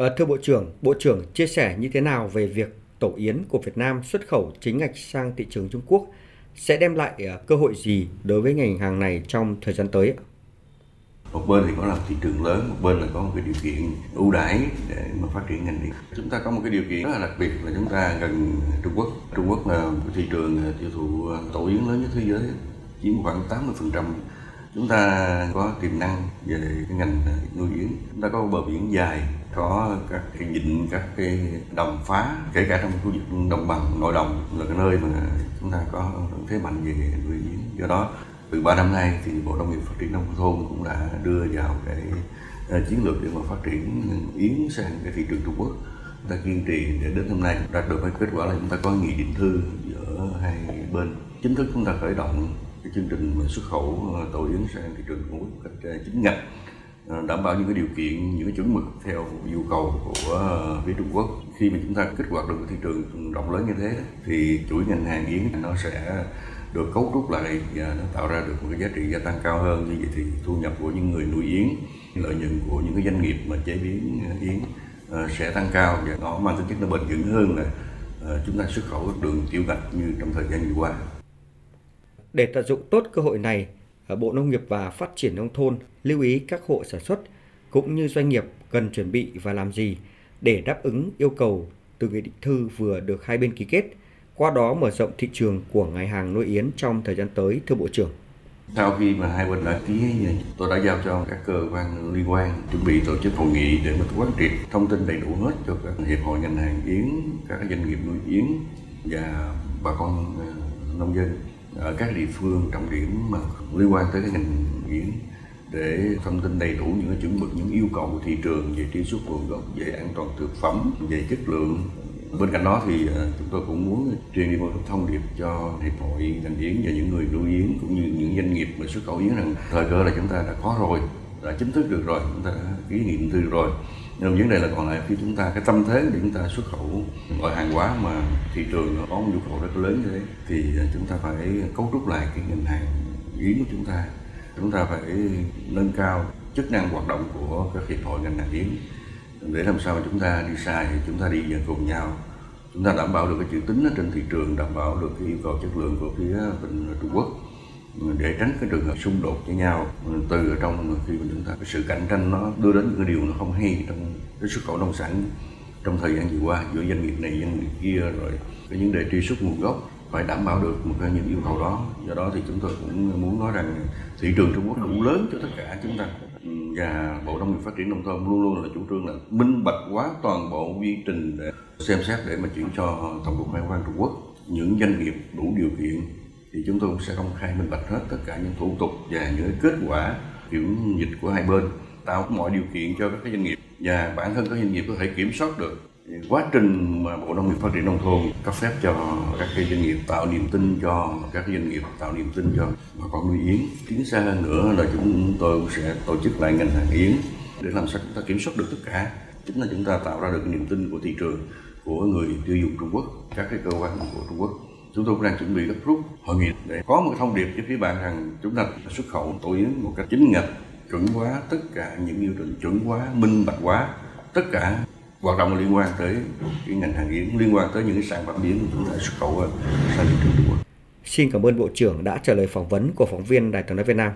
À, thưa Bộ trưởng, Bộ trưởng chia sẻ như thế nào về việc tổ yến của Việt Nam xuất khẩu chính ngạch sang thị trường Trung Quốc sẽ đem lại ờ, cơ hội gì đối với ngành hàng này trong thời gian tới? một bên thì có là thị trường lớn một bên là có một cái điều kiện ưu đãi để mà phát triển ngành điện chúng ta có một cái điều kiện rất là đặc biệt là chúng ta gần Trung Quốc Trung Quốc là một thị trường tiêu thụ tổ yến lớn nhất thế giới chiếm khoảng 80 phần trăm chúng ta có tiềm năng về cái ngành ờ, nuôi yến chúng ta có bờ biển dài, có các cái vịnh các cái đồng phá, kể cả trong khu vực đồng bằng, nội đồng, là cái nơi mà chúng ta có thế mạnh về nuôi yến do đó, từ 3 năm nay thì bộ nông nghiệp phát triển nông thôn cũng đã đưa vào cái ờ, chiến lược để mà phát triển yến sang cái thị trường Trung Quốc. Chúng ta kiên trì để đến hôm nay đạt được cái kết quả là chúng ta có nghị định thư giữa hai bên. Chính thức chúng ta khởi động cái chương trình xuất khẩu ờ, tàu yến sang thị trường Trung Quốc cách ờ, chính ngạch ờ, đảm bảo những cái điều kiện, những cái chuẩn mực theo yêu cầu của phía Trung Quốc khi mà chúng ta kích hoạt được thị trường rộng lớn như thế, thì chuỗi ngành hàng yến nó sẽ được cấu trúc lại và nó tạo ra được một cái giá trị gia tăng cao hơn như vậy thì thu nhập của những người nuôi yến, lợi nhuận của những cái doanh nghiệp mà chế biến yến sẽ tăng cao và nó mang tính chất nó bền vững hơn là chúng ta xuất khẩu đường tiểu ngạch như trong thời gian vừa qua. Để tận dụng tốt cơ hội này, ờ, Bộ Nông nghiệp và Phát triển Nông thôn lưu ý các hộ sản xuất cũng như doanh nghiệp cần chuẩn bị và làm gì để đáp ứng yêu cầu từ nghị định thư vừa được hai bên ký kết – qua đó mở rộng thị trường của ngành hàng nuôi yến trong thời gian tới, thưa Bộ trưởng. Sau khi mà hai bên đã ký tôi đã giao cho các cơ quan liên quan chuẩn bị tổ chức hội nghị để mà quán triệt thông tin đầy đủ hết cho các hiệp hội ngành hàng yến, các doanh nghiệp nuôi yến và bà con ờ, nông dân ở các địa phương, trọng điểm mà liên quan tới cái ngành yến để thông tin đầy đủ những chuẩn mực, những yêu cầu của thị trường về truy xuất nguồn gốc, về an toàn thực phẩm, về chất lượng. Bên cạnh đó thì ờ, chúng tôi cũng muốn truyền đi một thông điệp cho hiệp hội ngành yến và những người nuôi yến cũng như những doanh nghiệp mà xuất khẩu yến rằng thời cơ là chúng ta đã có rồi, đã chính thức được rồi, chúng ta đã ký nghị định thư rồi nhưng vấn đề là còn lại khi chúng ta, cái tâm thế để chúng ta xuất khẩu loại hàng hóa mà thị trường nó có một nhu cầu rất lớn như thế, thì chúng ta phải cấu trúc lại cái ngành hàng yến của chúng ta. Chúng ta phải nâng cao chức năng hoạt động của các hiệp hội ngành hàng yến. Để làm sao mà chúng ta đi sai thì chúng ta đi cùng nhau. Chúng ta đảm bảo được cái chữ tính ở trên thị trường, đảm bảo được cái yêu cầu chất lượng của phía bên Trung Quốc để tránh cái trường hợp xung đột với nhau từ ở trong khi mà chúng ta, cái sự cạnh tranh nó đưa đến những cái điều nó không hay trong cái xuất khẩu nông sản trong thời gian vừa qua, giữa doanh nghiệp này, doanh nghiệp kia, rồi cái vấn đề truy xuất nguồn gốc phải đảm bảo được một cái những yêu cầu đó. Do đó thì chúng tôi cũng muốn nói rằng thị trường Trung Quốc đủ lớn cho tất cả chúng ta. Và Bộ Nông nghiệp Phát triển Nông thôn luôn luôn là chủ trương là minh bạch hóa toàn bộ quy trình để xem xét để mà chuyển cho Tổng cục Hải quan Trung Quốc. Những doanh nghiệp đủ điều kiện thì chúng tôi cũng sẽ công khai minh bạch hết tất cả những thủ tục và những kết quả kiểm dịch của hai bên, tạo mọi điều kiện cho các doanh nghiệp và bản thân các doanh nghiệp có thể kiểm soát được quá trình mà bộ nông nghiệp phát triển nông thôn cấp phép cho các cái doanh nghiệp, tạo niềm tin cho các doanh nghiệp, tạo niềm tin cho bà con nuôi yến. Tiến xa hơn nữa là chúng tôi sẽ tổ chức lại ngành hàng yến để làm sao chúng ta kiểm soát được tất cả. Chính là chúng ta tạo ra được niềm tin của thị trường, của người tiêu dùng Trung Quốc, các cái cơ quan của Trung Quốc chúng tôi cũng đang chuẩn bị gấp rút hội nghị để có một thông điệp cho phía bạn rằng chúng ta xuất khẩu tổ yến một cách chính ngạch, chuẩn hóa tất cả những yêu trình chuẩn hóa, minh bạch hóa tất cả hoạt động liên quan tới cái ngành hàng yến, liên quan tới những cái sản phẩm yến chúng ta xuất khẩu sang thị trường Trung Quốc. Xin cảm ơn Bộ trưởng đã trả lời phỏng vấn của phóng viên Đài tiếng nói Việt Nam.